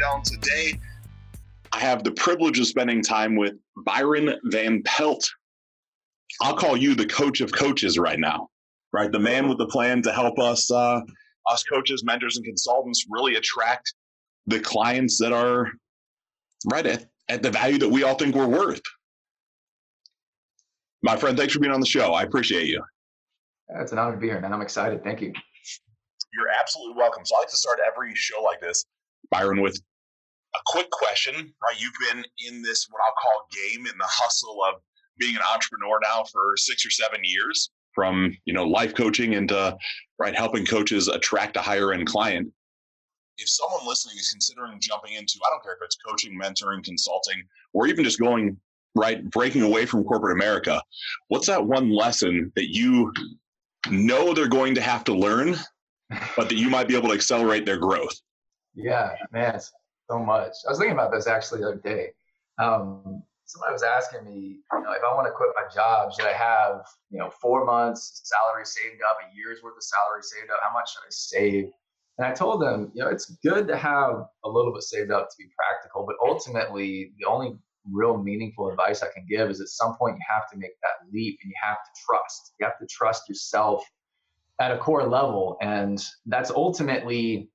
Ryan Idell. Today, I have the privilege of spending time with Byron Van Pelt. I'll call you the coach of coaches right now, right? The man with the plan to help us, uh, us coaches, mentors, and consultants really attract the clients that are right at, at the value that we all think we're worth. My friend, thanks for being on the show. I appreciate you. It's an honor to be here, man. I'm excited. Thank you. You're absolutely welcome. So I like to start every show like this, Byron, with a quick question. Right, you've been in this what I'll call game in the hustle of being an entrepreneur now for six or seven years, from you know life coaching into uh, right helping coaches attract a higher end client. If someone listening is considering jumping into, I don't care if it's coaching, mentoring, consulting, or even just going right, breaking away from corporate America, what's that one lesson that you know they're going to have to learn, but that you might be able to accelerate their growth? Yeah, man, so much. I was thinking about this actually the other day. Um, somebody was asking me, you know, if I want to quit my job, should I have, you know, four months salary saved up, a year's worth of salary saved up? How much should I save? And I told them, you know, it's good to have a little bit saved up to be practical, but ultimately, the only real meaningful advice I can give is at some point you have to make that leap and you have to trust. You have to trust yourself at a core level. And that's ultimately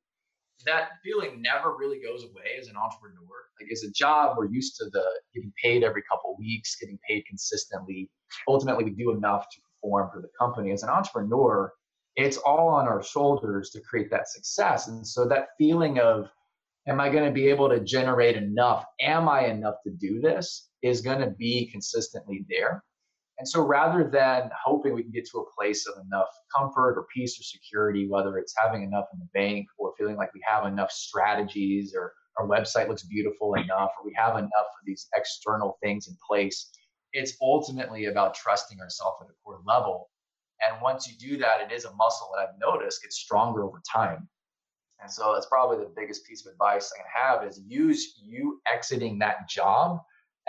that feeling never really goes away as an entrepreneur. Like as a job, we're used to the getting paid every couple weeks, getting paid consistently. Ultimately, we do enough to perform for the company. As an entrepreneur, it's all on our shoulders to create that success. And so that feeling of am I going to be able to generate enough? Am I enough to do this? Is going to be consistently there. And so rather than hoping we can get to a place of enough comfort or peace or security, whether it's having enough in the bank or feeling like we have enough strategies or our website looks beautiful enough or we have enough of these external things in place, it's ultimately about trusting ourselves at a core level. And once you do that, it is a muscle that I've noticed gets stronger over time. And so that's probably the biggest piece of advice I can have is use you exiting that job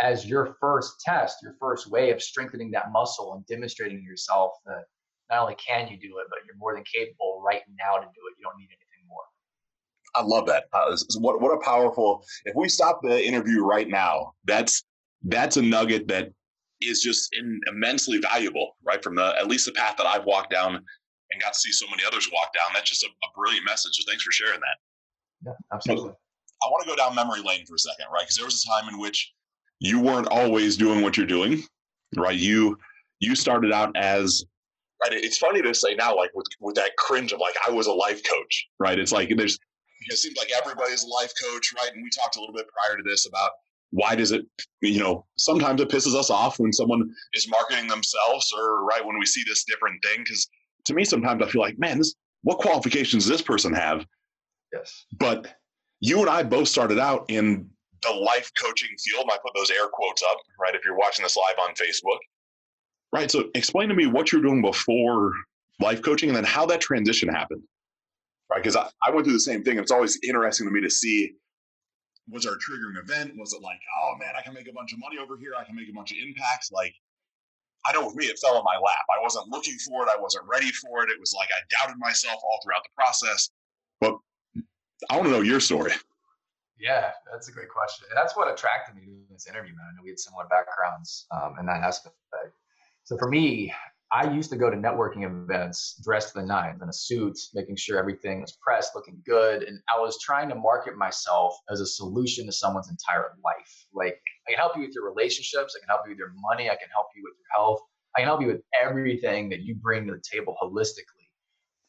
as your first test, your first way of strengthening that muscle and demonstrating yourself that not only can you do it, but you're more than capable right now to do it. You don't need anything more. I love that. Uh, what what a powerful. If we stop the interview right now, that's that's a nugget that is just in, immensely valuable, right? From the at least the path that I've walked down and got to see so many others walk down. That's just a, a brilliant message. So thanks for sharing that. Yeah, absolutely. I want to go down memory lane for a second, right? Because there was a time in which you weren't always doing what you're doing, right? You you started out as right. It's funny to say now, like with with that cringe of like I was a life coach, right? It's like there's it seems like everybody's a life coach, right? And we talked a little bit prior to this about why does it you know sometimes it pisses us off when someone is marketing themselves or right when we see this different thing because to me, sometimes I feel like, man, this what qualifications does this person have? Yes. But you and I both started out in the life coaching field. I put those air quotes up, right? If you're watching this live on Facebook. Right. So explain to me what you're doing before life coaching and then how that transition happened. Right. Because I, I went through the same thing. It's always interesting to me to see was there a triggering event? Was it like, oh man, I can make a bunch of money over here, I can make a bunch of impacts? Like I know with me, it fell in my lap. I wasn't looking for it. I wasn't ready for it. It was like I doubted myself all throughout the process. But I want to know your story. Yeah, that's a great question. And that's what attracted me to this interview, man. I know we had similar backgrounds um, in that aspect. So for me, I used to go to networking events dressed to the nines in a suit, making sure everything was pressed, looking good. And I was trying to market myself as a solution to someone's entire life. Like, I can help you with your relationships, I can help you with your money, I can help you with your health, I can help you with everything that you bring to the table holistically.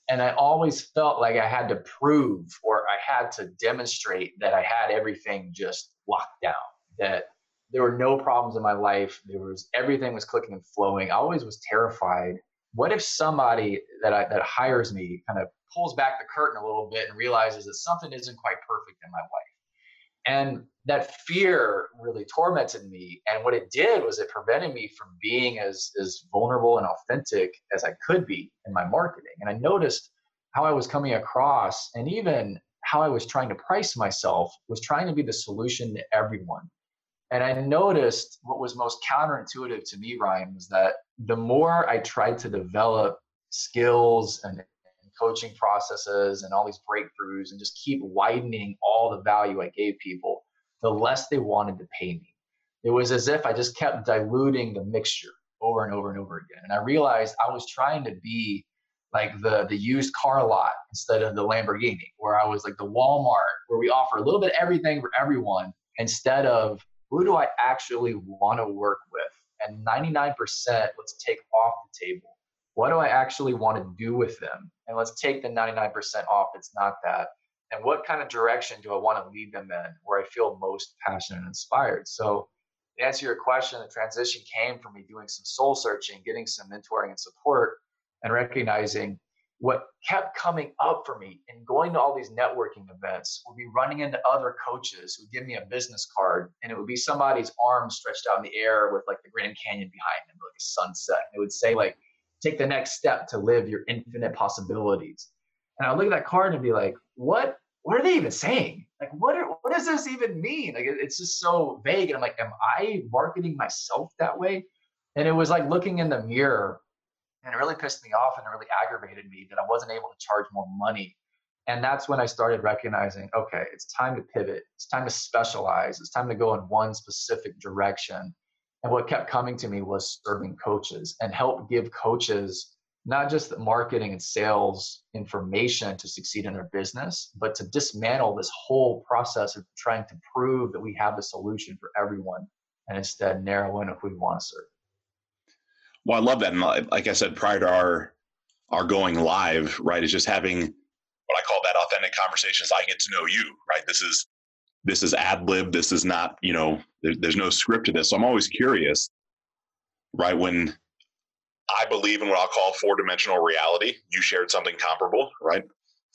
And I always felt like I had to prove or I had to demonstrate that I had everything just locked down, that there were no problems in my life. There was everything was clicking and flowing. I always was terrified. What if somebody that I, that hires me kind of pulls back the curtain a little bit and realizes that something isn't quite perfect in my life? And that fear really tormented me. And what it did was it prevented me from being as, as vulnerable and authentic as I could be in my marketing. And I noticed how I was coming across and even how I was trying to price myself was trying to be the solution to everyone. And I noticed what was most counterintuitive to me, Ryan, was that the more I tried to develop skills and coaching processes and all these breakthroughs and just keep widening all the value I gave people, the less they wanted to pay me. It was as if I just kept diluting the mixture over and over and over again. And I realized I was trying to be like the the used car lot instead of the Lamborghini, where I was like the Walmart, where we offer a little bit of everything for everyone, instead of who do I actually want to work with? And 99%, let's take off the table. What do I actually want to do with them? And let's take the 99% off. It's not that. And what kind of direction do I want to lead them in where I feel most passionate and inspired? So, to answer your question, the transition came from me doing some soul searching, getting some mentoring and support, and recognizing what kept coming up for me and going to all these networking events would be running into other coaches who give me a business card and it would be somebody's arm stretched out in the air with like the Grand Canyon behind them, like a sunset. It would say like, take the next step to live your infinite possibilities. And I look at that card and be like, what, what are they even saying? Like, what, are, what does this even mean? Like, it's just so vague. And I'm like, am I marketing myself that way? And it was like looking in the mirror and it really pissed me off and it really aggravated me that I wasn't able to charge more money. And that's when I started recognizing okay, it's time to pivot, it's time to specialize, it's time to go in one specific direction. And what kept coming to me was serving coaches and help give coaches not just the marketing and sales information to succeed in their business, but to dismantle this whole process of trying to prove that we have a solution for everyone and instead narrow in who we want to serve. Well, I love that. And like I said, prior to our our going live, right, is just having what I call that authentic conversations. I get to know you, right? This is this is ad lib. This is not, you know, there, there's no script to this. So I'm always curious, right? When I believe in what I'll call four dimensional reality, you shared something comparable, right?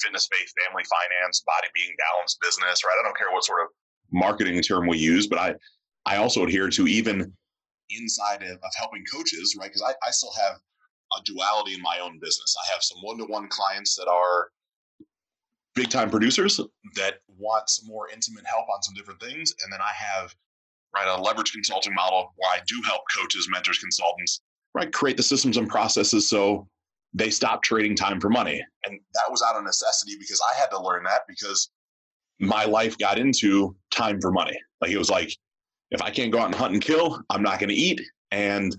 Fitness, faith, family, finance, body being balanced, business, right? I don't care what sort of marketing term we use, but I I also adhere to even inside of, of helping coaches, right? Because I, I still have a duality in my own business. I have some one to one clients that are big time producers that want some more intimate help on some different things. And then I have, right, a leverage consulting model where I do help coaches, mentors, consultants, right, create the systems and processes so they stop trading time for money. And that was out of necessity because I had to learn that because my life got into time for money. Like it was like, if I can't go out and hunt and kill, I'm not going to eat. And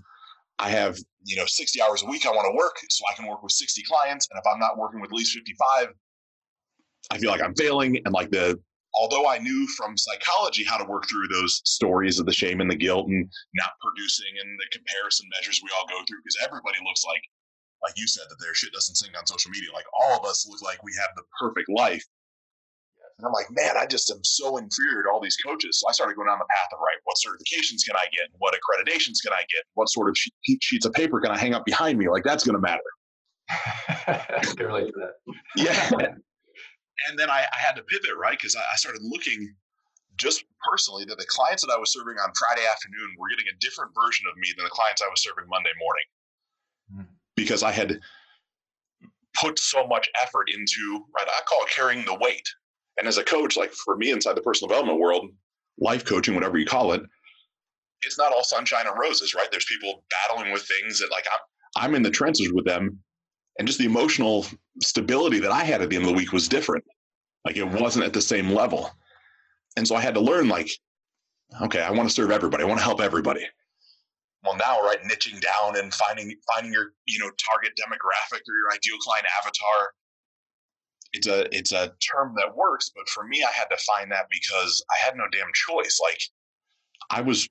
I have, you know, 60 hours a week I want to work so I can work with 60 clients. And if I'm not working with at least 55, I feel like I'm failing. And like the, although I knew from psychology how to work through those stories of the shame and the guilt and not producing and the comparison measures we all go through, because everybody looks like, like you said, that their shit doesn't sink on social media. Like all of us look like we have the perfect life. And I'm like, man, I just am so inferior to all these coaches. So I started going down the path of, right, what certifications can I get? What accreditations can I get? What sort of sheets of paper can I hang up behind me? Like, that's going to matter. I can relate to that. yeah. And then I, I had to pivot, right? Because I, I started looking just personally that the clients that I was serving on Friday afternoon were getting a different version of me than the clients I was serving Monday morning. Mm. Because I had put so much effort into, right, I call it carrying the weight and as a coach, like for me inside the personal development world, life coaching, whatever you call it, it's not all sunshine and roses, right? There's people battling with things that like I'm, I'm in the trenches with them. And just the emotional stability that I had at the end of the week was different. Like it wasn't at the same level. And so I had to learn like, okay, I want to serve everybody. I want to help everybody. Well, now, right, niching down and finding finding your, you know, target demographic or your ideal client avatar it's a it's a term that works, but for me, I had to find that because I had no damn choice. Like I was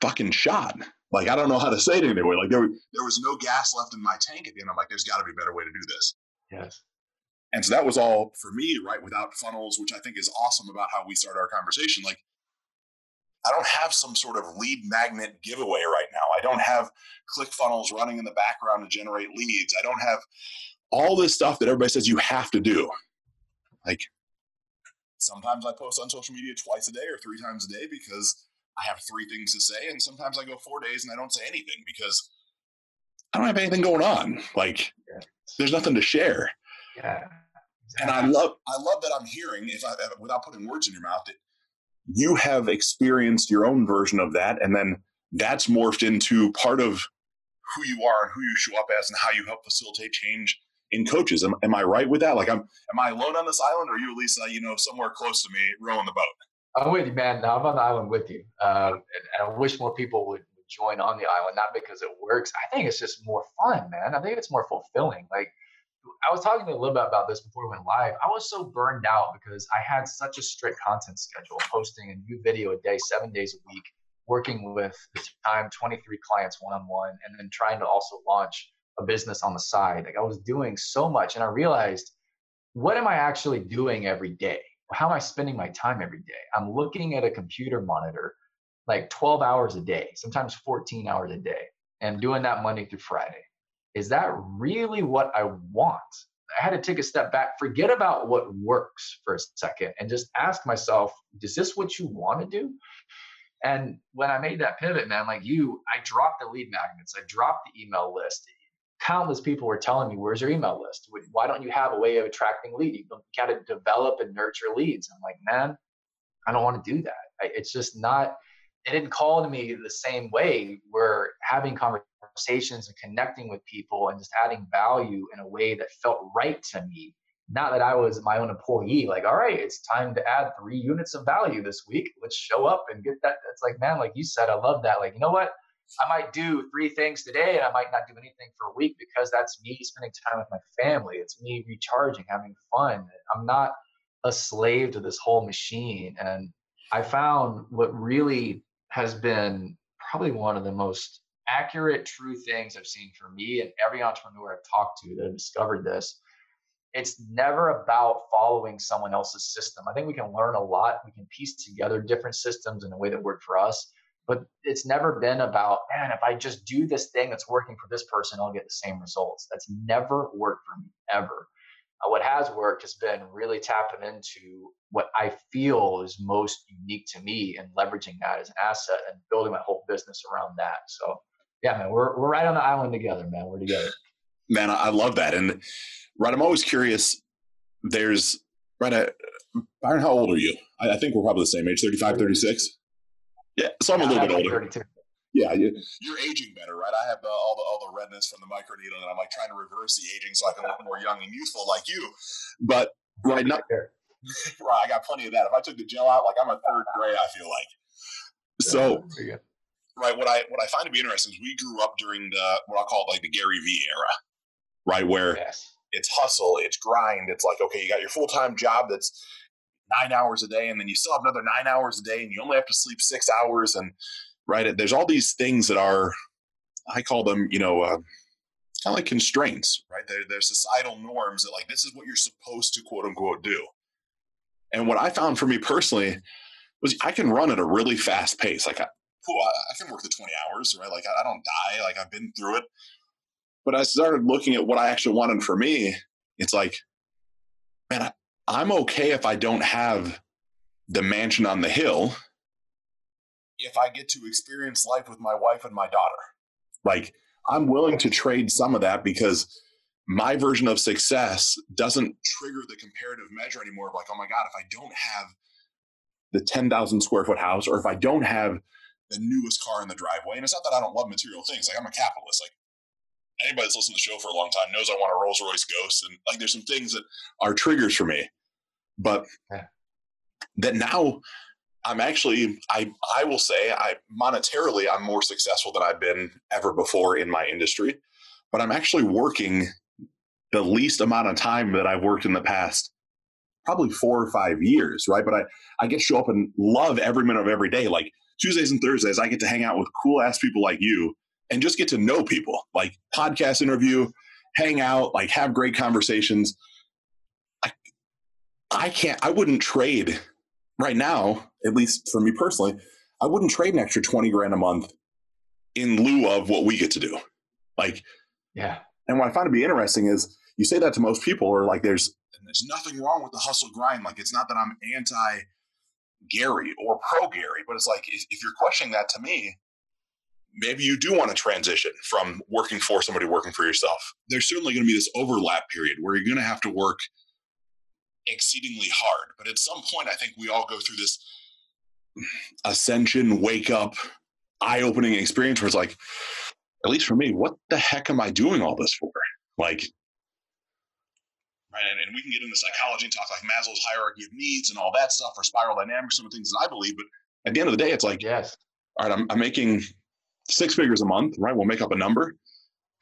fucking shot. Like I don't know how to say it anyway. Like there there was no gas left in my tank at the end. I'm like, there's got to be a better way to do this. Yes. And so that was all for me, right? Without funnels, which I think is awesome about how we start our conversation. Like I don't have some sort of lead magnet giveaway right now. I don't have ClickFunnels running in the background to generate leads. I don't have all this stuff that everybody says you have to do. Like sometimes I post on social media twice a day or three times a day because I have three things to say, and sometimes I go four days and I don't say anything because I don't have anything going on. Like there's nothing to share. Yeah. And I love I love that I'm hearing if I without putting words in your mouth that you have experienced your own version of that and then that's morphed into part of who you are and who you show up as and how you help facilitate change in coaches. Am, am I right with that? Like, I'm am I alone on this island, or are you at least uh, you know somewhere close to me rowing the boat? I'm with you, man. I'm on the island with you, uh, and, I wish more people would join on the island. Not because it works. I think it's just more fun, man. I think it's more fulfilling. Like I was talking to a little bit about this before we went live. I was so burned out because I had such a strict content schedule, posting a new video a day, seven days a week, working with the time 23 clients one on one, and then trying to also launch a business on the side. Like I was doing so much, and I realized, what am I actually doing every day? How am I spending my time every day? I'm looking at a computer monitor like 12 hours a day, sometimes 14 hours a day, and doing that Monday through Friday is that really what I want? I had to take a step back, forget about what works for a second, and just ask myself, is this what you want to do? And when I made that pivot, man, like you, I dropped the lead magnets, I dropped the email list. Countless people were telling me, Where's your email list? Why don't you have a way of attracting leads? You got to develop and nurture leads. I'm like, Man, I don't want to do that. It's just not, it didn't call to me the same way. We're having conversations conversations and connecting with people and just adding value in a way that felt right to me. Not that I was my own employee, like, all right, it's time to add three units of value this week. Let's show up and get that. It's like, man, like you said, I love that. Like, you know what? I might do three things today and I might not do anything for a week because that's me spending time with my family. It's me recharging, having fun. I'm not a slave to this whole machine. And I found what really has been probably one of the most accurate, true things I've seen for me and every entrepreneur I've talked to that have discovered this. It's never about following someone else's system. I think we can learn a lot. We can piece together different systems in a way that work for us. But it's never been about, man, if I just do this thing that's working for this person, I'll get the same results. That's never worked for me, ever. Uh, what has worked has been really tapping into what I feel is most unique to me and leveraging that as an asset and building my whole business around that. So yeah, man, we're we're right on the island together, man. We're together. Man, I love that. And right, I'm always curious. There's right at Byron, how old are you? I, I think we're probably the same age, 35, 36. Yeah, so I'm yeah, a little bit older. 32. Yeah, you, are aging better, right? I have the, all the all the redness from the microneedling, and I'm like trying to reverse the aging so I can look more young and youthful like you. But right now, right, I got plenty of that. If I took the gel out, like I'm a third gray, I feel like. So right? What I what I find to be interesting is we grew up during the what I'll call like the Gary Vee era, right? Where yes. it's hustle, it's grind. It's like okay, you got your full time job that's nine hours a day, and then you still have another nine hours a day, and you only have to sleep six hours, and right? There's all these things that are, I call them, you know. Uh, kind of like constraints, right? They're, they're societal norms that like this is what you're supposed to quote unquote do. And what I found for me personally was I can run at a really fast pace. Like I, I, I, can work the 20 hours, right? Like I, I don't die. Like I've been through it. But I started looking at what I actually wanted for me. It's like, man, I, I'm okay if I don't have the mansion on the hill if I get to experience life with my wife and my daughter. Like, I'm willing to trade some of that because my version of success doesn't trigger the comparative measure anymore of like, oh my God, if I don't have the 10,000 square foot house or if I don't have the newest car in the driveway. And it's not that I don't love material things. Like I'm a capitalist. Like anybody that's listened to the show for a long time knows I want a Rolls Royce Ghost, and like there's some things that are triggers for me. But that now I'm actually I I will say I monetarily I'm more successful than I've been ever before in my industry. But I'm actually working the least amount of time that I've worked in the past probably four or five years, right? But I, I get to show up and love every minute of every day. Like Tuesdays and Thursdays, I get to hang out with cool ass people like you and just get to know people, like podcast interview, hang out, like have great conversations. I, can't, I wouldn't trade right now, at least for me personally, I wouldn't trade an extra 20 grand a month in lieu of what we get to do. Like, yeah. And what I find to be interesting is you say that to most people, or like, there's, there's nothing wrong with the hustle grind. Like, it's not that I'm anti Gary or pro Gary, but it's like if, if you're questioning that to me, maybe you do want to transition from working for somebody working for yourself. There's certainly going to be this overlap period where you're going to have to work exceedingly hard. But at some point, I think we all go through this ascension, wake up, eye opening experience where it's like, at least for me, what the heck am I doing all this for? Like, right? And, and we can get into psychology and talk like Maslow's hierarchy of needs and all that stuff or spiral dynamics, some of the things that I believe. But at the end of the day, it's like, yes, all right, I'm, I'm making six figures a month, right? We'll make up a number.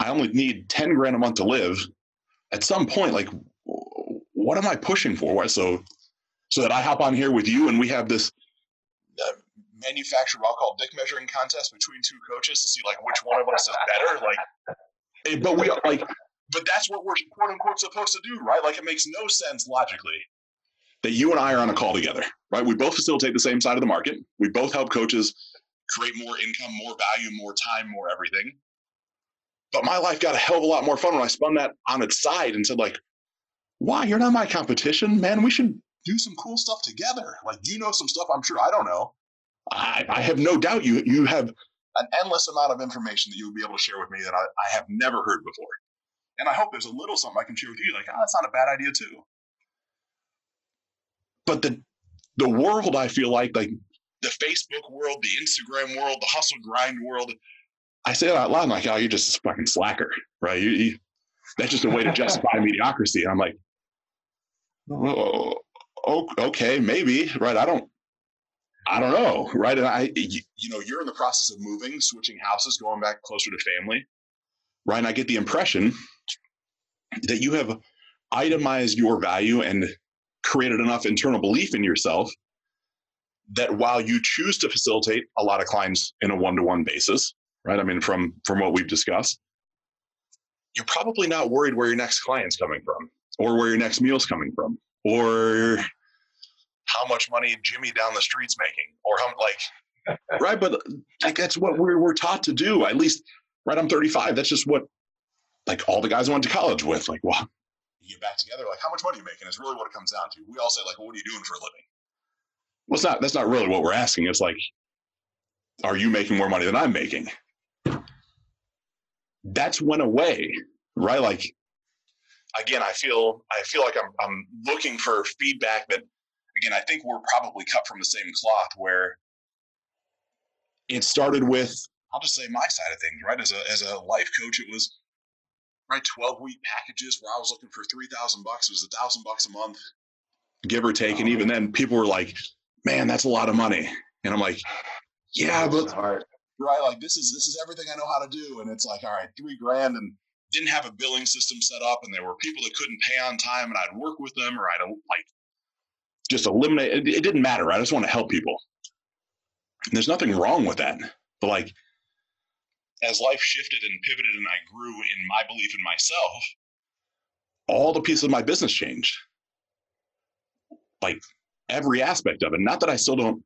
I only need 10 grand a month to live. At some point, like, what am I pushing for? So, so that I hop on here with you and we have this uh, manufactured, I'll call dick measuring contest between two coaches to see like which one of us is better. Like, eh, but we like, but that's what we're quote unquote supposed to do, right? Like, it makes no sense logically that you and I are on a call together, right? We both facilitate the same side of the market. We both help coaches create more income, more value, more time, more everything. But my life got a hell of a lot more fun when I spun that on its side and said, like, why? You're not my competition, man. We should do some cool stuff together. Like, you know some stuff I'm sure I don't know. I, I have no doubt you you have an endless amount of information that you would be able to share with me that I, I have never heard before. And I hope there's a little something I can share with you, like, oh, that's not a bad idea too. But the the world, I feel like, like the Facebook world, the Instagram world, the hustle grind world, I say that out loud, I'm like, oh, you're just a fucking slacker, right? You, you, that's just a way to justify mediocrity. And I'm like, oh, okay, maybe, right? I don't, I don't know, right? And I, you, you know, you're in the process of moving, switching houses, going back closer to family, right? And I get the impression that you have itemized your value and created enough internal belief in yourself that while you choose to facilitate a lot of clients in a one-to-one basis, right? I mean, from from what we've discussed, you're probably not worried where your next client's coming from, or where your next meal's coming from, or how much money Jimmy down the street's making, or how like, right? But like that's what we're we're taught to do. At least, right? I'm 35. That's just what like all the guys I went to college with. Like, well, you get back together. Like, how much money are you making? Is really what it comes down to. We all say like, well, what are you doing for a living? Well, it's not. That's not really what we're asking. It's like, are you making more money than I'm making? That's went away, right? Like, again, I feel I feel like I'm I'm looking for feedback that, again, I think we're probably cut from the same cloth. Where it started with, I'll just say my side of things, right? As a as a life coach, it was right 12 week packages where I was looking for 3,000 bucks. It was a thousand bucks a month, give or take. And even then, people were like, man, that's a lot of money. And I'm like, yeah, but right, like this is this is everything I know how to do. And it's like, all right, three grand and didn't have a billing system set up, and there were people that couldn't pay on time, and I'd work with them, or I'd like just eliminate. It, it didn't matter. I just want to help people. And there's nothing wrong with that. But like, as life shifted and pivoted, and I grew in my belief in myself, all the pieces of my business changed. Like every aspect of it. Not that I still don't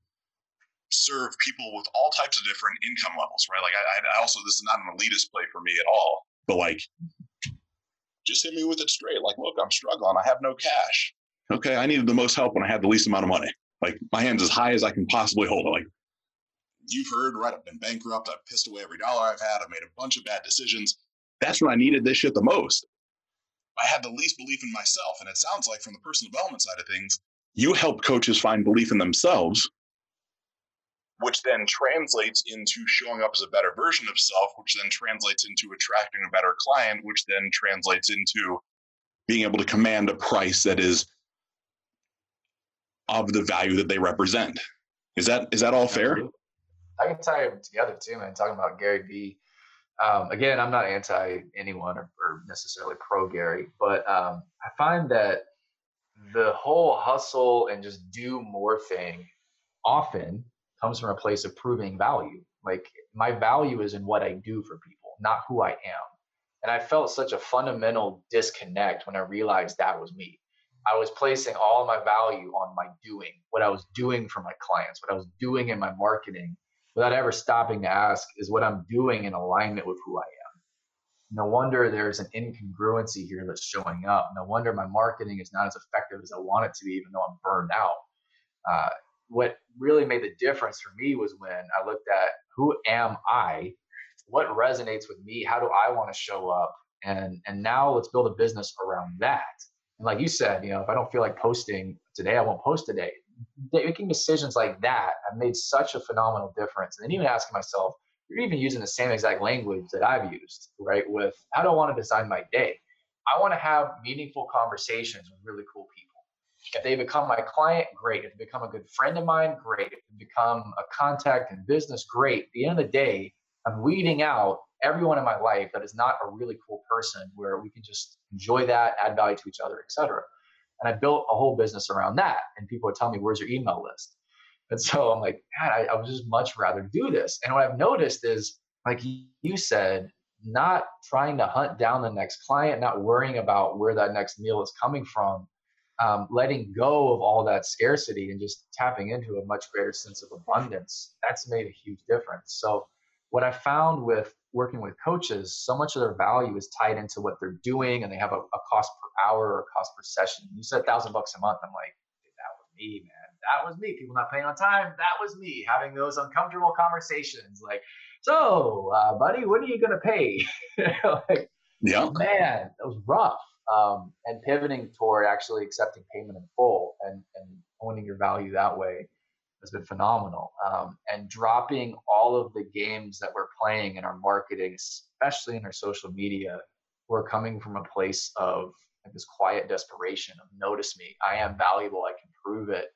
serve people with all types of different income levels, right? Like I, I also, this is not an elitist play for me at all, but like, just hit me with it straight. Like, look, I'm struggling. I have no cash. Okay. I needed the most help when I had the least amount of money. Like my hand's as high as I can possibly hold it. Like you've heard, right? I've been bankrupt. I've pissed away every dollar I've had. I've made a bunch of bad decisions. That's when I needed this shit the most. I had the least belief in myself. And it sounds like from the personal development side of things, you help coaches find belief in themselves, which then translates into showing up as a better version of self, which then translates into attracting a better client, which then translates into being able to command a price that is of the value that they represent. Is that is that all fair? I can tie them together too, man. Talking about Gary Vee. Um, again, I'm not anti anyone or, or necessarily pro Gary, but um, I find that the whole hustle and just do more thing often comes from a place of proving value. Like my value is in what I do for people, not who I am. And I felt such a fundamental disconnect when I realized that was me. I was placing all my value on my doing, what I was doing for my clients, what I was doing in my marketing, without ever stopping to ask, is what I'm doing in alignment with who I am? no wonder there's an incongruency here that's showing up. No wonder my marketing is not as effective as I want it to be, even though I'm burned out. Uh, what really made the difference for me was when I looked at who am I, what resonates with me, how do I want to show up, and and now let's build a business around that. And like you said, you know, if I don't feel like posting today, I won't post today. Making decisions like that have made such a phenomenal difference. And then even asking myself, you're even using the same exact language that I've used, right? With how do I want to design my day? I want to have meaningful conversations with really cool people. If they become my client, great. If they become a good friend of mine, great. If they become a contact in business, great. At the end of the day, I'm weeding out everyone in my life that is not a really cool person where we can just enjoy that, add value to each other, etc. And I built a whole business around that. And people would tell me, where's your email list? And so I'm like, God, I, I would just much rather do this. And what I've noticed is, like you said, not trying to hunt down the next client, not worrying about where that next meal is coming from, um, letting go of all that scarcity and just tapping into a much greater sense of abundance. That's made a huge difference. So, what I found with working with coaches, so much of their value is tied into what they're doing, and they have a, a cost per hour or a cost per session. You said thousand bucks a month. I'm like, that was me, man. That was me. People not paying on time. That was me having those uncomfortable conversations. Like, so, uh, buddy, what are you gonna pay? like, yeah, man, that was rough. Um, and pivoting toward actually accepting payment in full and and owning your value that way has been phenomenal. Um, and dropping all of the games that we're playing in our marketing, especially in our social media, we're coming from a place of like this quiet desperation of notice me, I am valuable, I can prove it,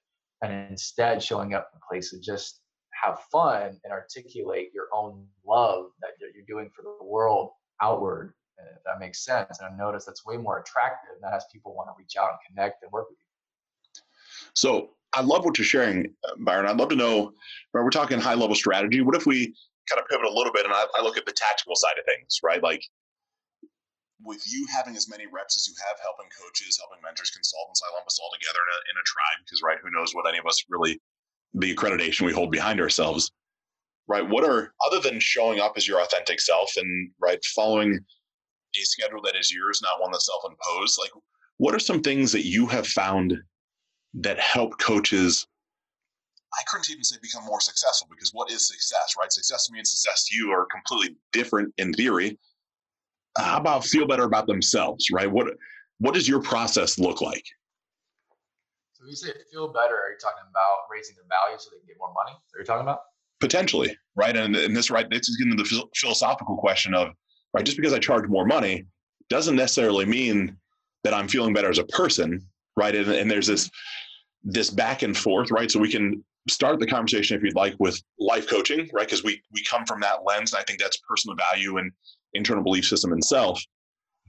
and instead showing up in a place of just have fun and articulate your own love that you're doing for the world outward if that makes sense and i notice that's way more attractive And that has people want to reach out and connect and work with you so I love what you're sharing, uh, Byron. I'd love to know. We're talking high level strategy. What if we kind of pivot a little bit and I, I look at the tactical side of things, right? Like with you having as many reps as you have, helping coaches, helping mentors, consultants, I lump us all together in a, in a tribe because, right, who knows what any of us really, the accreditation we hold behind ourselves, right? What are, other than showing up as your authentic self and, right, following a schedule that is yours, not one that's self imposed, like, what are some things that you have found that help coaches I couldn't even say become more successful because what is success, right? Success to me and success to you are completely different in theory. How about feel better about themselves, right? What what does your process look like? So when you say feel better, are you talking about raising their value so they can get more money? Are you talking about? Potentially, right? And, and this right, this is getting to the philosophical question of right, just because I charge more money doesn't necessarily mean that I'm feeling better as a person, right? And, and there's this this back and forth, right? So we can start the conversation if you'd like with life coaching, right? Because we we come from that lens. And I think that's personal value and internal belief system and self.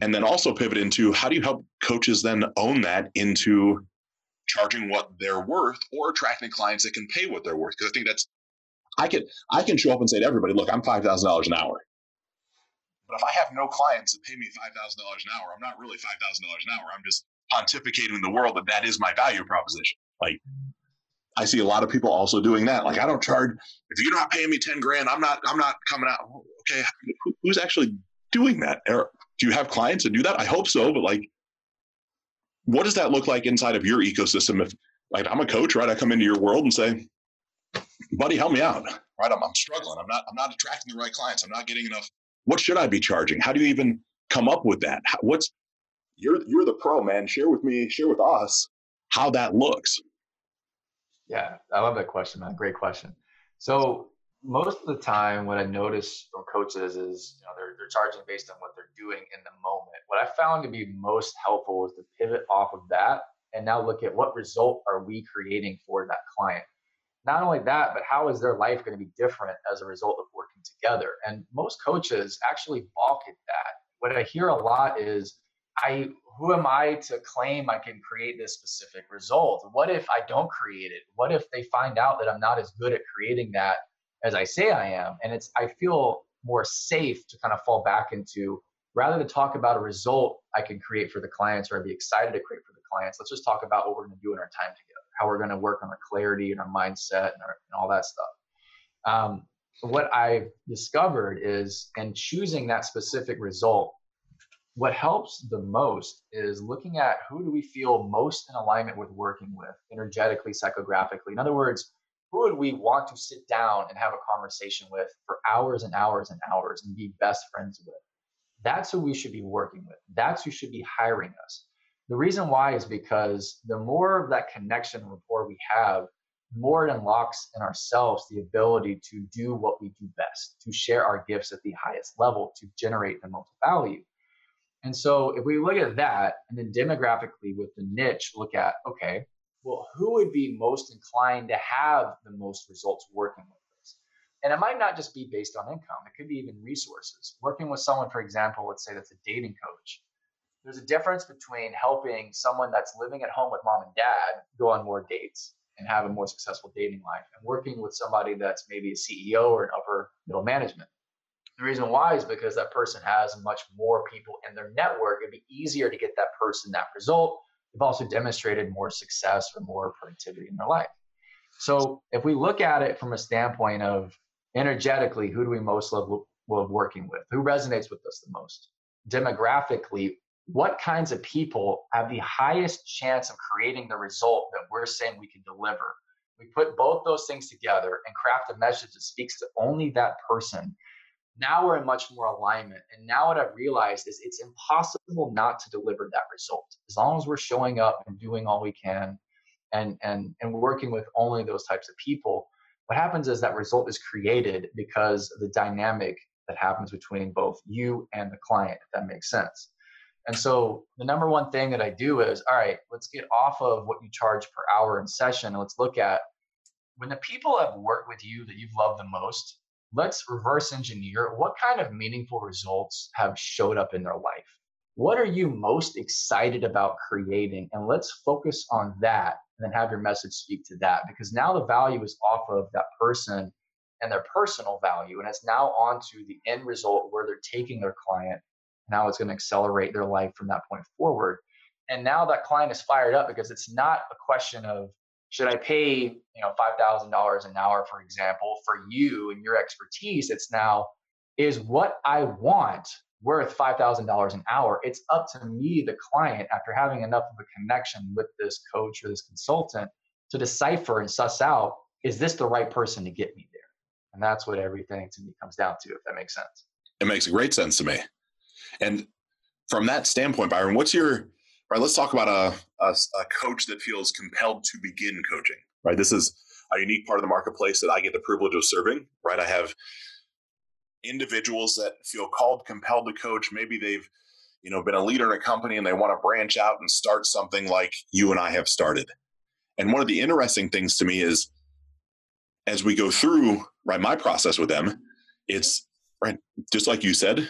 And then also pivot into how do you help coaches then own that into charging what they're worth or attracting clients that can pay what they're worth? Because I think that's I can I can show up and say to everybody, look, I'm five thousand dollars an hour. But if I have no clients that pay me five thousand dollars an hour, I'm not really five thousand dollars an hour. I'm just pontificating the world that that is my value proposition. Like, I see a lot of people also doing that. Like, I don't charge if you're not paying me ten grand, I'm not I'm not coming out. Okay, who's actually doing that? Do you have clients that do that? I hope so, but like, what does that look like inside of your ecosystem? If like I'm a coach, right? I come into your world and say, buddy, help me out. Right, I'm, I'm struggling. I'm not I'm not attracting the right clients. I'm not getting enough. What should I be charging? How do you even come up with that? What's you're you're the pro, man. Share with me, share with us how that looks. Yeah, I love that question, man. Great question. So most of the time, what I notice from coaches is, you know, they're they're charging based on what they're doing in the moment. What I found to be most helpful is to pivot off of that and now look at what result are we creating for that client. Not only that, but how is their life going to be different as a result of working together? And most coaches actually balk at that. What I hear a lot is, I who am I to claim I can create this specific result? What if I don't create it? What if they find out that I'm not as good at creating that as I say I am? And it's I feel more safe to kind of fall back into rather than talk about a result I can create for the clients or I'd be excited to create for the clients. Let's just talk about what we're going to do in our time together, how we're going to work on our clarity and our mindset and, our, and all that stuff. Um, what I've discovered is in choosing that specific result, what helps the most is looking at who do we feel most in alignment with working with energetically psychographically. In other words who would we want to sit down and have a conversation with for hours and hours and hours and be best friends with? That's who we should be working with. That's who should be hiring us. The reason why is because the more of that connection and rapport we have more it unlocks in ourselves the ability to do what we do best to share our gifts at the highest level to generate the most value And so if we look at that and then demographically with the niche, look at, okay, well, who would be most inclined to have the most results working with this? And it might not just be based on income, it could be even resources. Working with someone, for example, let's say that's a dating coach. There's a difference between helping someone that's living at home with mom and dad go on more dates and have a more successful dating life and working with somebody that's maybe a CEO or an upper middle management. The reason why is because that person has much more people in their network. It'd be easier to get that person that result. They've also demonstrated more success or more productivity in their life. So if we look at it from a standpoint of energetically, who do we most love, love working with? Who resonates with us the most? Demographically, what kinds of people have the highest chance of creating the result that we're saying we can deliver? We put both those things together and craft a message that speaks to only that person now we're in much more alignment. And now what I've realized is it's impossible not to deliver that result. As long as we're showing up and doing all we can and and and working with only those types of people, what happens is that result is created because of the dynamic that happens between both you and the client, if that makes sense. And so the number one thing that I do is, all right, let's get off of what you charge per hour in session and let's look at when the people have worked with you that you've loved the most, let's reverse engineer what kind of meaningful results have showed up in their life. What are you most excited about creating? And let's focus on that and then have your message speak to that because now the value is off of that person and their personal value. And it's now on to the end result where they're taking their client. Now it's going to accelerate their life from that point forward. And now that client is fired up because it's not a question of should I pay, you know, $5,000 an hour, for example, for you and your expertise? It's now, is what I want worth $5,000 an hour? It's up to me, the client, after having enough of a connection with this coach or this consultant to decipher and suss out, is this the right person to get me there? And that's what everything to me comes down to, if that makes sense. It makes great sense to me. And from that standpoint, Byron, what's your right let's talk about a, a, a, coach that feels compelled to begin coaching right? This is a unique part of the marketplace that i get the privilege of serving right? I have individuals that feel called compelled to coach. Maybe they've you know been a leader in a company and they want to branch out and start something like you and i have started. And one of the interesting things to me is as we go through right my process with them it's right just like you said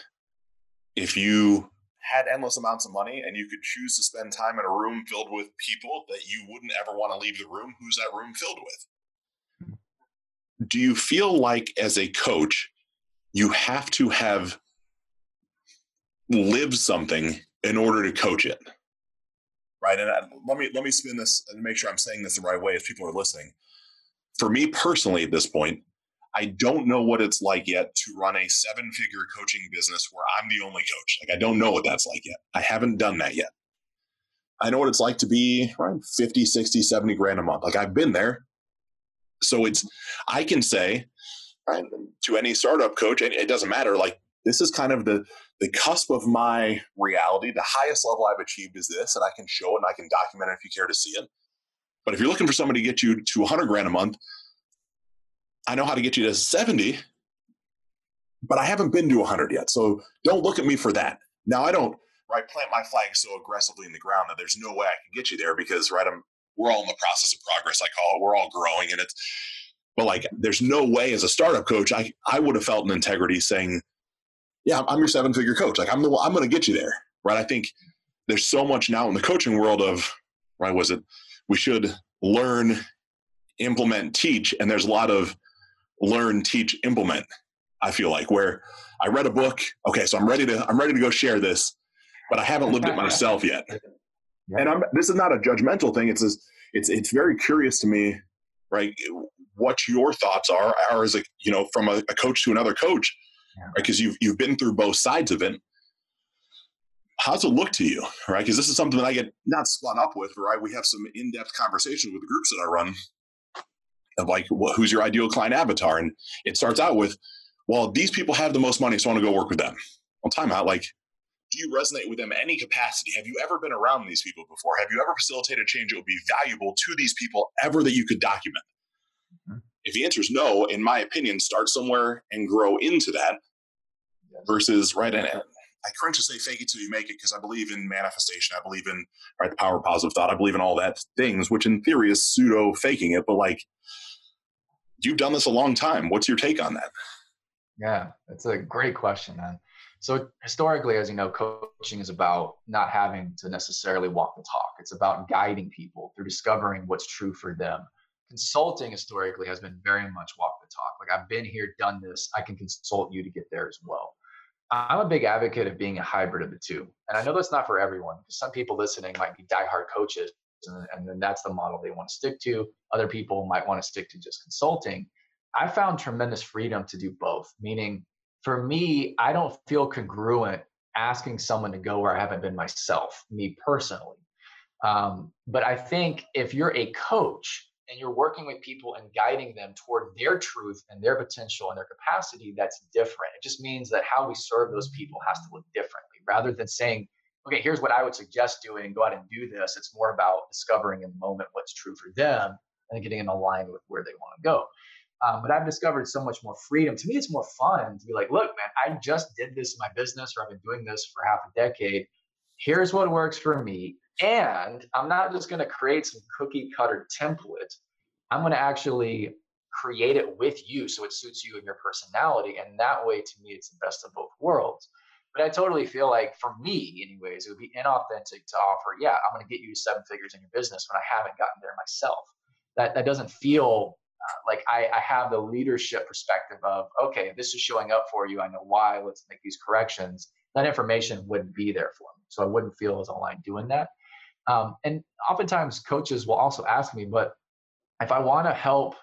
if you had endless amounts of money and you could choose to spend time in a room filled with people that you wouldn't ever want to leave the room, who's that room filled with? Do you feel like as a coach, you have to have lived something in order to coach it? Right. And I, let me let me spin this and make sure I'm saying this the right way as people are listening. For me personally, at this point, I don't know what it's like yet to run a seven figure coaching business where I'm the only coach. Like, I don't know what that's like yet. I haven't done that yet. I know what it's like to be right, 50, 60, 70 grand a month. Like, I've been there. So it's, I can say right, to any startup coach, and it doesn't matter, like, this is kind of the, the cusp of my reality. The highest level I've achieved is this, and I can show it and I can document it if you care to see it. But if you're looking for somebody to get you to 100 grand a month, I know how to get you to 70, but I haven't been to 100 yet. So don't look at me for that. Now I don't right plant my flag so aggressively in the ground that there's no way I can get you there because right I'm we're all in the process of progress. I call it. We're all growing, and it's but like there's no way as a startup coach I I would have felt an integrity saying, yeah, I'm your seven figure coach. Like I'm the I'm going to get you there, right? I think there's so much now in the coaching world of right was it we should learn, implement, teach, and there's a lot of learn, teach, implement. I feel like where I read a book. Okay, so I'm ready to I'm ready to go share this, but I haven't lived it myself yet. Yeah. And I'm this is not a judgmental thing. It's this, it's it's very curious to me, right? What your thoughts are, are as a you know from a, a coach to another coach, yeah. right? Because you've you've been through both sides of it. How's it look to you, right? Because this is something that I get not spun up with, right? We have some in depth conversations with the groups that I run, of like well, who's your ideal client avatar and it starts out with well these people have the most money so i want to go work with them well time out like do you resonate with them in any capacity have you ever been around these people before have you ever facilitated change that would be valuable to these people ever that you could document mm-hmm. if the answer is no in my opinion start somewhere and grow into that versus right in it I cringe to say fake it till you make it because I believe in manifestation. I believe in right the power of positive thought. I believe in all that things, which in theory is pseudo faking it. But like, you've done this a long time. What's your take on that? Yeah, that's a great question, man. So historically, as you know, coaching is about not having to necessarily walk the talk. It's about guiding people through discovering what's true for them. Consulting historically has been very much walk the talk. Like I've been here, done this. I can consult you to get there as well. I'm a big advocate of being a hybrid of the two. And I know that's not for everyone. Because some people listening might be diehard coaches, and, and then that's the model they want to stick to. Other people might want to stick to just consulting. I found tremendous freedom to do both, meaning for me, I don't feel congruent asking someone to go where I haven't been myself, me personally. Um, but I think if you're a coach and you're working with people and guiding them toward their truth and their potential and their capacity, that's different. It just means that how we serve those people has to look differently rather than saying, okay, here's what I would suggest doing, go out and do this. It's more about discovering in the moment what's true for them and getting in aligned with where they want to go. Um, but I've discovered so much more freedom. To me, it's more fun to be like, look, man, I just did this in my business, or I've been doing this for half a decade. Here's what works for me. And I'm not just going to create some cookie cutter template. I'm going to actually create it with you so it suits you and your personality. And that way, to me, it's the best of both worlds. But I totally feel like, for me, anyways, it would be inauthentic to offer, yeah, I'm going to get you seven figures in your business when I haven't gotten there myself. That, that doesn't feel like I, I have the leadership perspective of okay this is showing up for you i know why let's make these corrections that information wouldn't be there for me so i wouldn't feel as aligned doing that um, and oftentimes coaches will also ask me but if i want to help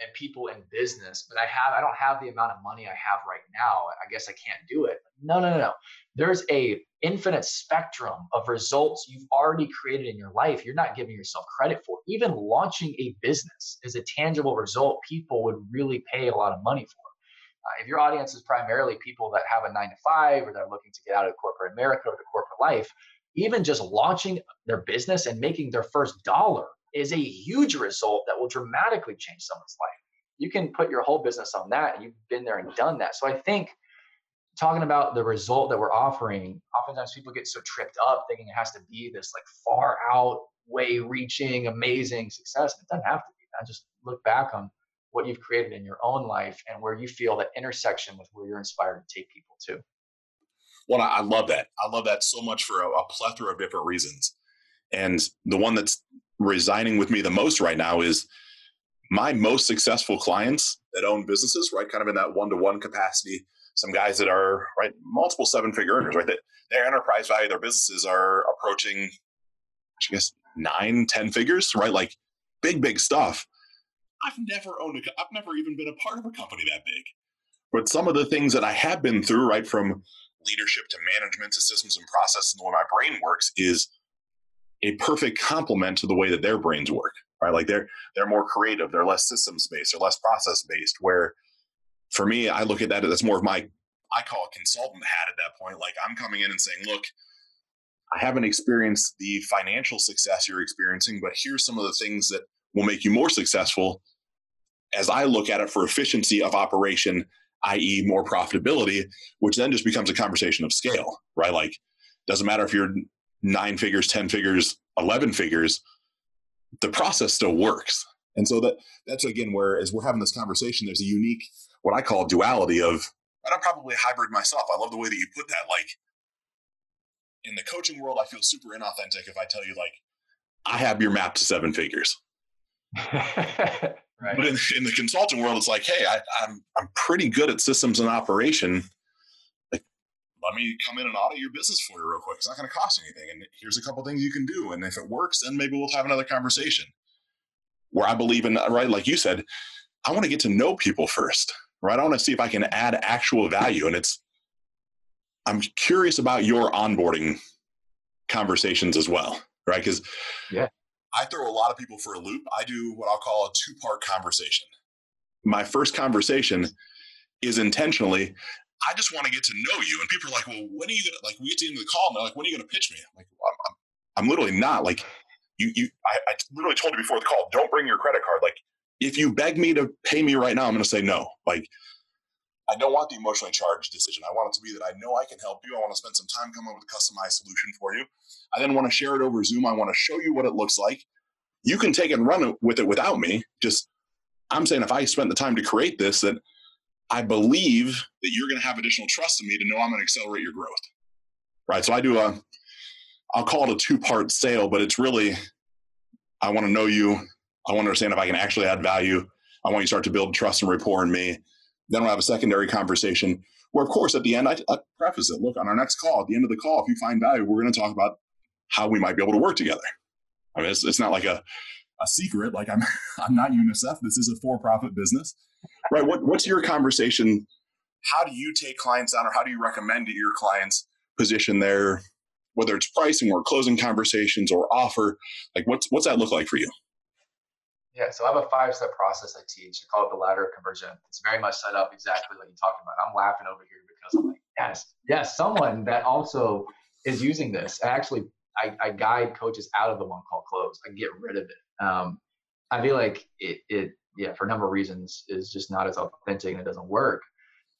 and people in business, but I have I don't have the amount of money I have right now. I guess I can't do it. No, no, no, no. There's a infinite spectrum of results you've already created in your life. You're not giving yourself credit for. Even launching a business is a tangible result people would really pay a lot of money for. Uh, if your audience is primarily people that have a nine to five or they're looking to get out of corporate America or the corporate life, even just launching their business and making their first dollar is a huge result that will dramatically change someone's life. You can put your whole business on that, and you've been there and done that. So I think talking about the result that we're offering, oftentimes people get so tripped up thinking it has to be this like far out, way reaching, amazing success. It doesn't have to be. I just look back on what you've created in your own life and where you feel that intersection with where you're inspired to take people to. Well, I love that. I love that so much for a, a plethora of different reasons. And the one that's resigning with me the most right now is my most successful clients that own businesses, right? Kind of in that one to one capacity. Some guys that are right multiple seven figure earners, right? That their enterprise value, their businesses are approaching, I guess, nine, ten figures, right? Like big, big stuff. I've never owned a, I've never even been a part of a company that big. But some of the things that I have been through, right, from leadership to management to systems and processes and the way my brain works, is a perfect complement to the way that their brains work, right? Like they're they're more creative, they're less systems based, they're less process based. Where for me, I look at that as more of my I call a consultant hat at that point. Like I'm coming in and saying, look, I haven't experienced the financial success you're experiencing, but here's some of the things that will make you more successful as I look at it for efficiency of operation, i.e., more profitability, which then just becomes a conversation of scale, right? Like, doesn't matter if you're nine figures, 10 figures, 11 figures, the process still works. And so that that's again where as we're having this conversation, there's a unique what I call duality of, and I'm probably a hybrid myself. I love the way that you put that. Like in the coaching world, I feel super inauthentic if I tell you like I have your map to seven figures. right. But in, in, the consulting world, it's like, hey, I, I'm I'm pretty good at systems and operation let me come in and audit your business for you real quick. It's not going to cost anything. And here's a couple things you can do. And if it works, then maybe we'll have another conversation. Where I believe in, right, like you said, I want to get to know people first, right? I want to see if I can add actual value. And it's, I'm curious about your onboarding conversations as well, right? Because yeah. I throw a lot of people for a loop. I do what I'll call a two part conversation. My first conversation is intentionally I just want to get to know you. And people are like, well, when are you gonna like? We get to the end of the call, and they're like, when are you gonna pitch me? I'm like, well, I'm, I'm, I'm, literally not like you. You, I, I literally told you before the call, don't bring your credit card. Like, if you beg me to pay me right now, I'm gonna say no. Like, I don't want the emotionally charged decision. I want it to be that I know I can help you. I want to spend some time coming up with a customized solution for you. I then want to share it over Zoom. I want to show you what it looks like. You can take and run with it without me. Just I'm saying if I spent the time to create this, that I believe that you're going to have additional trust in me to know I'm going to accelerate your growth. Right. So I do a, I'll call it a two part sale, but it's really, I want to know you. I want to understand if I can actually add value. I want you to start to build trust and rapport in me. Then we'll have a secondary conversation where, of course, at the end, I, I preface it. Look, on our next call, at the end of the call, if you find value, we're going to talk about how we might be able to work together. I mean, it's, it's not like a, a secret. Like I'm, I'm not UNICEF. This is a for-profit business, right? What, what's your conversation? How do you take clients on, or how do you recommend your clients position their, whether it's pricing or closing conversations or offer? Like, what's what's that look like for you? Yeah, so I have a five-step process I teach. I call it the ladder of conversion. It's very much set up exactly like you're talking about. I'm laughing over here because I'm like, yes, yes, someone that also is using this. I actually, I, I guide coaches out of the one call close. I get rid of it. Um, I feel like it, it, yeah, for a number of reasons, is just not as authentic and it doesn't work.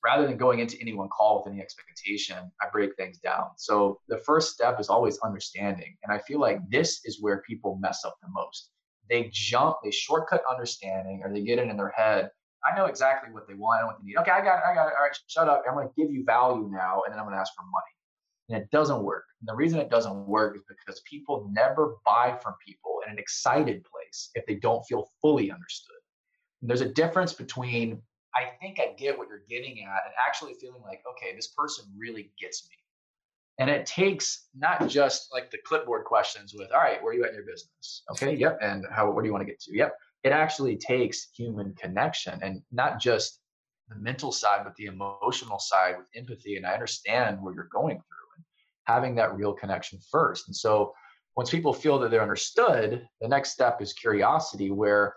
Rather than going into any one call with any expectation, I break things down. So the first step is always understanding. And I feel like this is where people mess up the most. They jump, they shortcut understanding, or they get it in their head. I know exactly what they want and what they need. Okay, I got it. I got it. All right, shut up. I'm going to give you value now, and then I'm going to ask for money. And it doesn't work. And the reason it doesn't work is because people never buy from people in an excited place if they don't feel fully understood. And there's a difference between, I think I get what you're getting at, and actually feeling like, okay, this person really gets me. And it takes not just like the clipboard questions with, all right, where are you at in your business? Okay, yep. And how, where do you want to get to? Yep. It actually takes human connection and not just the mental side, but the emotional side with empathy. And I understand where you're going through and having that real connection first. And so once people feel that they're understood, the next step is curiosity, where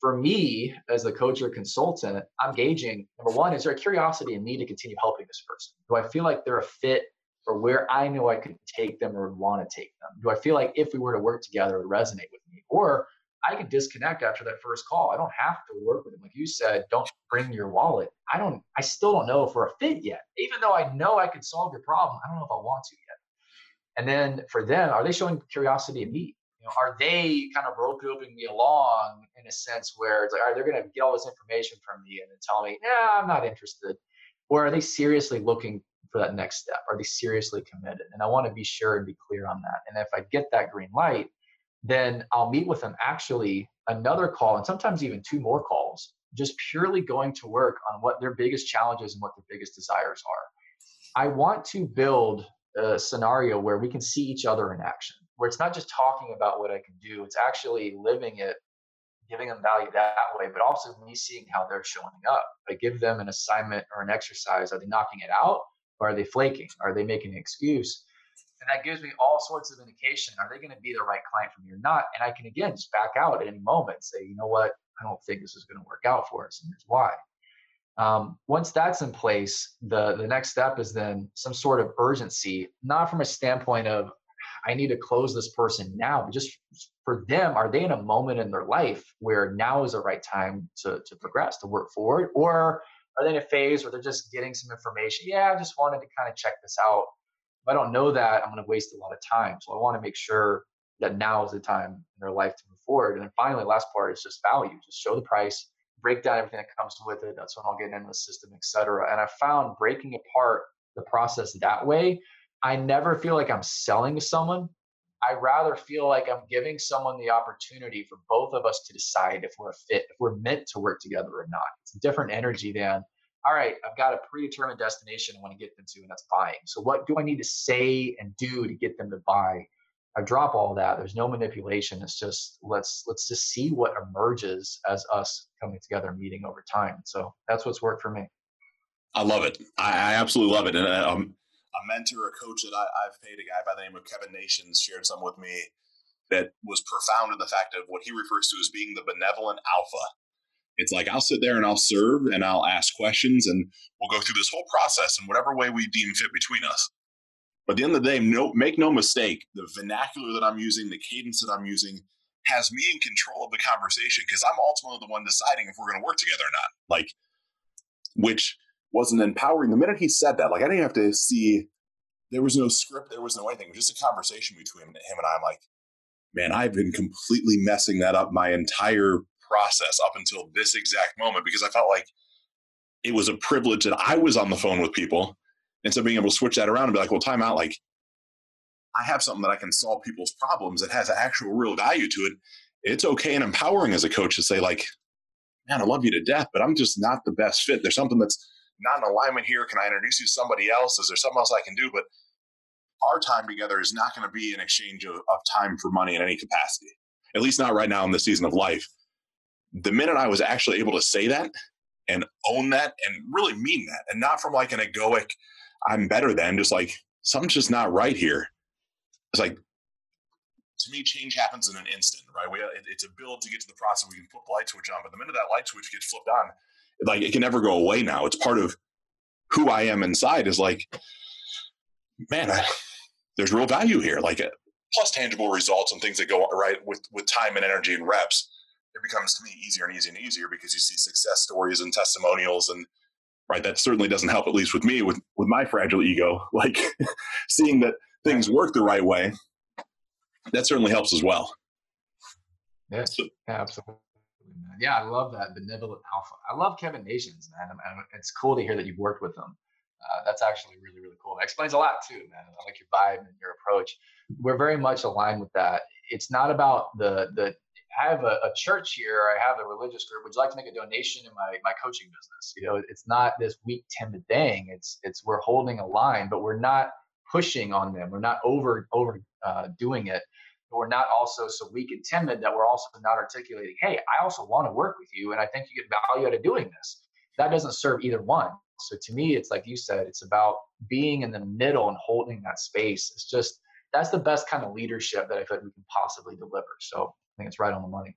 for me as the coach or consultant, I'm gauging number one, is there a curiosity in me to continue helping this person? Do I feel like they're a fit for where I know I could take them or want to take them? Do I feel like if we were to work together, it would resonate with me? Or I can disconnect after that first call. I don't have to work with them. Like you said, don't bring your wallet. I don't, I still don't know if we're a fit yet. Even though I know I could solve your problem, I don't know if I want to yet. And then for them, are they showing curiosity in me? You know, are they kind of road grouping me along in a sense where it's like, all right, they're going to get all this information from me and then tell me, yeah, I'm not interested. Or are they seriously looking for that next step? Are they seriously committed? And I want to be sure and be clear on that. And if I get that green light, then I'll meet with them actually another call and sometimes even two more calls, just purely going to work on what their biggest challenges and what their biggest desires are. I want to build a scenario where we can see each other in action, where it's not just talking about what I can do, it's actually living it, giving them value that way, but also me seeing how they're showing up. I give them an assignment or an exercise. Are they knocking it out? Or are they flaking? Are they making an excuse? And that gives me all sorts of indication. Are they going to be the right client for me or not? And I can again just back out at any moment, say, you know what, I don't think this is going to work out for us, and here's why. Um, once that's in place, the the next step is then some sort of urgency, not from a standpoint of I need to close this person now, but just for them, are they in a moment in their life where now is the right time to to progress, to work forward, or are they in a phase where they're just getting some information? Yeah, I just wanted to kind of check this out if I don't know that, I'm going to waste a lot of time. So I want to make sure that now is the time in their life to move forward. And then finally, last part is just value. Just show the price, break down everything that comes with it. That's when I'll get into the system, etc. And I found breaking apart the process that way, I never feel like I'm selling to someone. I rather feel like I'm giving someone the opportunity for both of us to decide if we're a fit, if we're meant to work together or not. It's a different energy than all right, I've got a predetermined destination I want to get them to, and that's buying. So what do I need to say and do to get them to buy? I drop all that. There's no manipulation. It's just let's let's just see what emerges as us coming together, meeting over time. So that's what's worked for me. I love it. I, I absolutely love it. And um, a mentor, a coach that I, I've paid, a guy by the name of Kevin Nations, shared some with me that was profound in the fact of what he refers to as being the benevolent alpha. It's like I'll sit there and I'll serve and I'll ask questions and we'll go through this whole process in whatever way we deem fit between us. But at the end of the day, no, make no mistake, the vernacular that I'm using, the cadence that I'm using has me in control of the conversation because I'm ultimately the one deciding if we're going to work together or not. Like, which wasn't empowering. The minute he said that, like I didn't have to see, there was no script, there was no anything. It was just a conversation between him and I. I'm like, man, I've been completely messing that up my entire process up until this exact moment because I felt like it was a privilege that I was on the phone with people. And so being able to switch that around and be like, well, time out, like I have something that I can solve people's problems that has actual real value to it. It's okay and empowering as a coach to say, like, man, I love you to death, but I'm just not the best fit. There's something that's not in alignment here. Can I introduce you to somebody else? Is there something else I can do? But our time together is not going to be an exchange of, of time for money in any capacity, at least not right now in this season of life. The minute I was actually able to say that and own that and really mean that, and not from like an egoic, I'm better than, just like something's just not right here. It's like, to me, change happens in an instant, right? We, it, it's a build to get to the process. We can flip the light switch on, but the minute that light switch gets flipped on, like it can never go away now. It's part of who I am inside is like, man, I, there's real value here. Like uh, plus tangible results and things that go right with, with time and energy and reps. It becomes to me easier and easier and easier because you see success stories and testimonials and right. That certainly doesn't help, at least with me, with, with my fragile ego, like seeing that things work the right way. That certainly helps as well. Yes, so, absolutely. Yeah, I love that benevolent alpha. I love Kevin Nations, man. it's cool to hear that you've worked with him. Uh, that's actually really, really cool. That explains a lot too, man. I like your vibe and your approach. We're very much aligned with that. It's not about the the. I have a, a church here. I have a religious group. Would you like to make a donation in my my coaching business? You know, it's not this weak, timid thing. It's it's we're holding a line, but we're not pushing on them. We're not over over uh, doing it but we're not also so weak and timid that we're also not articulating, hey, I also want to work with you and I think you get value out of doing this. That doesn't serve either one. So to me, it's like you said, it's about being in the middle and holding that space. It's just that's the best kind of leadership that I feel like we can possibly deliver. So I think it's right on the money.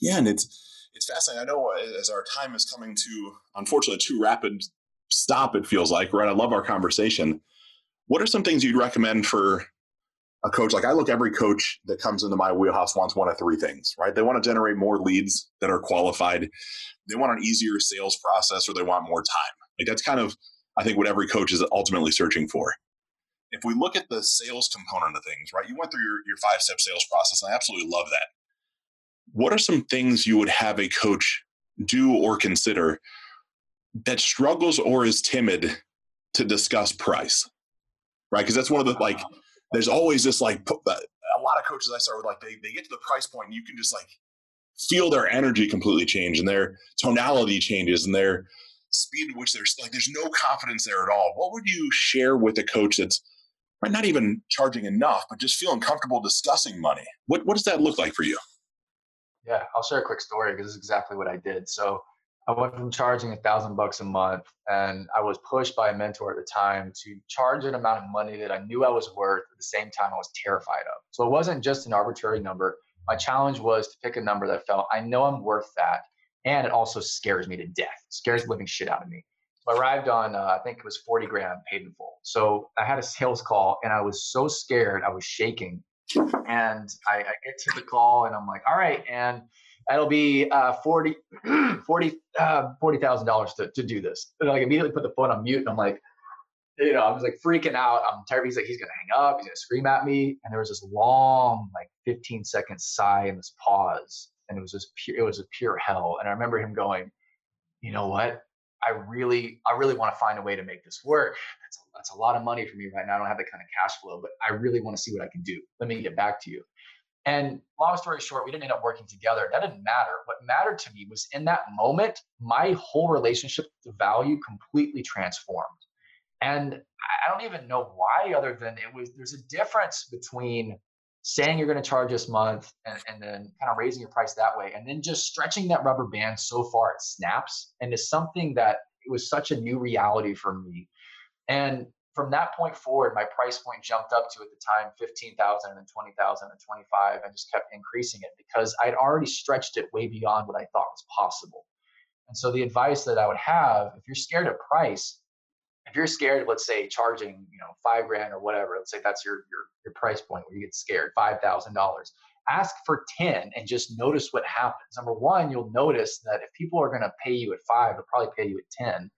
Yeah, and it's it's fascinating. I know uh, as our time is coming to unfortunately too rapid stop, it feels like, right? I love our conversation. What are some things you'd recommend for a coach like I look every coach that comes into my wheelhouse wants one of three things, right? They want to generate more leads that are qualified. They want an easier sales process or they want more time. Like that's kind of I think what every coach is ultimately searching for. If we look at the sales component of things, right? You went through your, your five step sales process, and I absolutely love that. What are some things you would have a coach do or consider that struggles or is timid to discuss price? Right? Because that's one of the like there's always this like a lot of coaches I start with like they, they get to the price point and you can just like feel their energy completely change and their tonality changes and their speed at which there's like there's no confidence there at all. What would you share with a coach that's not even charging enough, but just feeling comfortable discussing money? What what does that look like for you? Yeah, I'll share a quick story because this is exactly what I did. So I went from charging a thousand bucks a month, and I was pushed by a mentor at the time to charge an amount of money that I knew I was worth at the same time I was terrified of. So it wasn't just an arbitrary number. My challenge was to pick a number that I felt I know I'm worth that, and it also scares me to death, scares living shit out of me. So I arrived on, uh, I think it was 40 grand paid in full. So I had a sales call, and I was so scared, I was shaking. And I, I get to the call, and I'm like, all right, and that'll be uh, 40 40 uh, $40,000 to, to do this. And I like immediately put the phone on mute and I'm like, you know, I was like freaking out. I'm terrified. He's like, he's gonna hang up. He's gonna scream at me. And there was this long, like 15 second sigh and this pause, and it was just pure. It was a pure hell. And I remember him going, you know what? I really, I really want to find a way to make this work. That's a, that's a lot of money for me right now. I don't have that kind of cash flow, but I really want to see what I can do. Let me get back to you. And long story short, we didn't end up working together. That didn't matter. What mattered to me was in that moment, my whole relationship value completely transformed. And I don't even know why, other than it was there's a difference between saying you're going to charge this month and, and then kind of raising your price that way, and then just stretching that rubber band so far it snaps And into something that it was such a new reality for me. And from that point forward, my price point jumped up to at the time 15,000 and 20,000 and 25 and just kept increasing it because I'd already stretched it way beyond what I thought was possible. And so the advice that I would have, if you're scared of price, if you're scared, let's say charging, you know, five grand or whatever, let's say that's your your, your price point where you get scared, five thousand dollars. Ask for 10 and just notice what happens. Number one, you'll notice that if people are going to pay you at five, they'll probably pay you at 10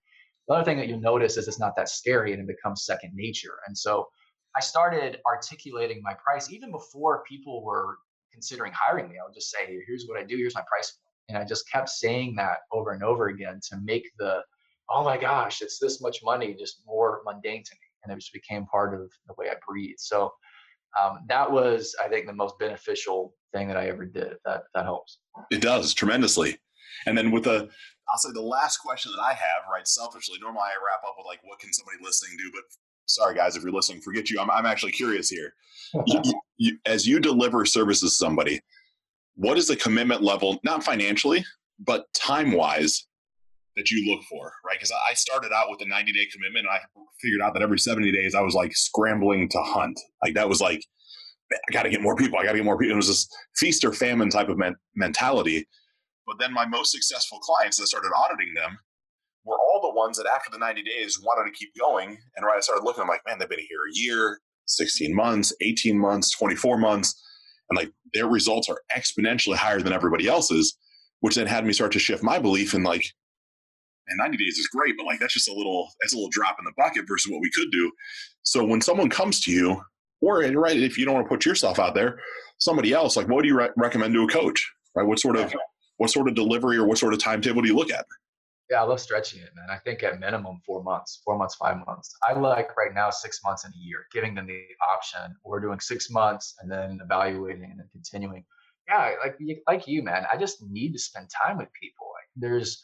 other thing that you'll notice is it's not that scary and it becomes second nature. And so I started articulating my price even before people were considering hiring me. I would just say, here's what I do, here's my price And I just kept saying that over and over again to make the, oh my gosh, it's this much money just more mundane to me. And it just became part of the way I breathe. So um, that was, I think, the most beneficial thing that I ever did. That that helps. It does tremendously. And then with the, I'll say the last question that I have, right? Selfishly, normally I wrap up with like, what can somebody listening do? But sorry guys if you're listening forget you i'm, I'm actually curious here you, you, as you deliver services to somebody what is the commitment level not financially but time wise that you look for right because i started out with a 90 day commitment and i figured out that every 70 days i was like scrambling to hunt like that was like i gotta get more people i gotta get more people it was this feast or famine type of men- mentality but then my most successful clients i started auditing them were all the ones that after the 90 days wanted to keep going. And right, I started looking, I'm like, man, they've been here a year, 16 months, 18 months, 24 months. And like their results are exponentially higher than everybody else's, which then had me start to shift my belief in like, and 90 days is great, but like that's just a little, that's a little drop in the bucket versus what we could do. So when someone comes to you, or right, if you don't want to put yourself out there, somebody else, like what do you re- recommend to a coach? Right? What sort of what sort of delivery or what sort of timetable do you look at? Yeah, I love stretching it, man. I think at minimum four months, four months, five months. I like right now six months and a year, giving them the option. We're doing six months and then evaluating and then continuing. Yeah, like like you, man. I just need to spend time with people. Like there's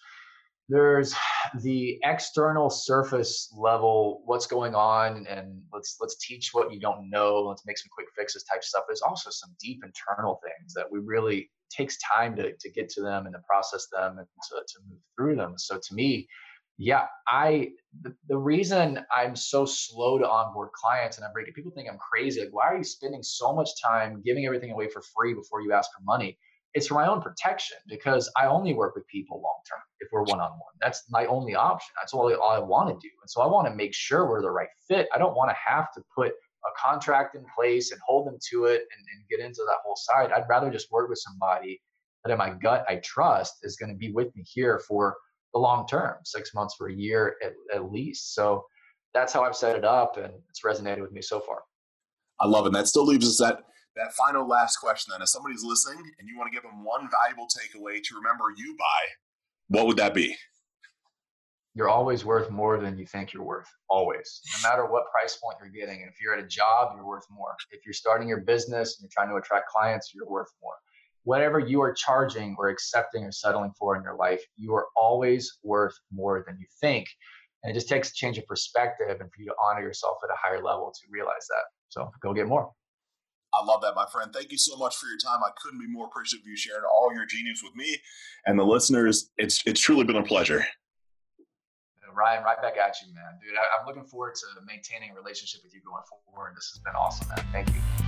there's the external surface level what's going on and let's let's teach what you don't know let's make some quick fixes type stuff. There's also some deep internal things that we really takes time to, to get to them and to process them and to, to move through them. So to me yeah i the, the reason i'm so slow to onboard clients and i'm breaking people think i'm crazy. Like why are you spending so much time giving everything away for free before you ask for money it's for my own protection because I only work with people long term if we're one on one. That's my only option. That's all, all I want to do. And so I want to make sure we're the right fit. I don't want to have to put a contract in place and hold them to it and, and get into that whole side. I'd rather just work with somebody that in my gut I trust is going to be with me here for the long term, six months for a year at, at least. So that's how I've set it up and it's resonated with me so far. I love it. And that still leaves us at that final last question then if somebody's listening and you want to give them one valuable takeaway to remember you by what would that be? You're always worth more than you think you're worth always. No matter what price point you're getting And if you're at a job you're worth more. If you're starting your business and you're trying to attract clients you're worth more. Whatever you are charging or accepting or settling for in your life you are always worth more than you think. And it just takes a change of perspective and for you to honor yourself at a higher level to realize that. So go get more I love that, my friend. Thank you so much for your time. I couldn't be more appreciative of you sharing all your genius with me and the listeners. It's it's truly been a pleasure. Uh, Ryan, right back at you, man. Dude, I, I'm looking forward to maintaining a relationship with you going forward. This has been awesome, man. Thank you.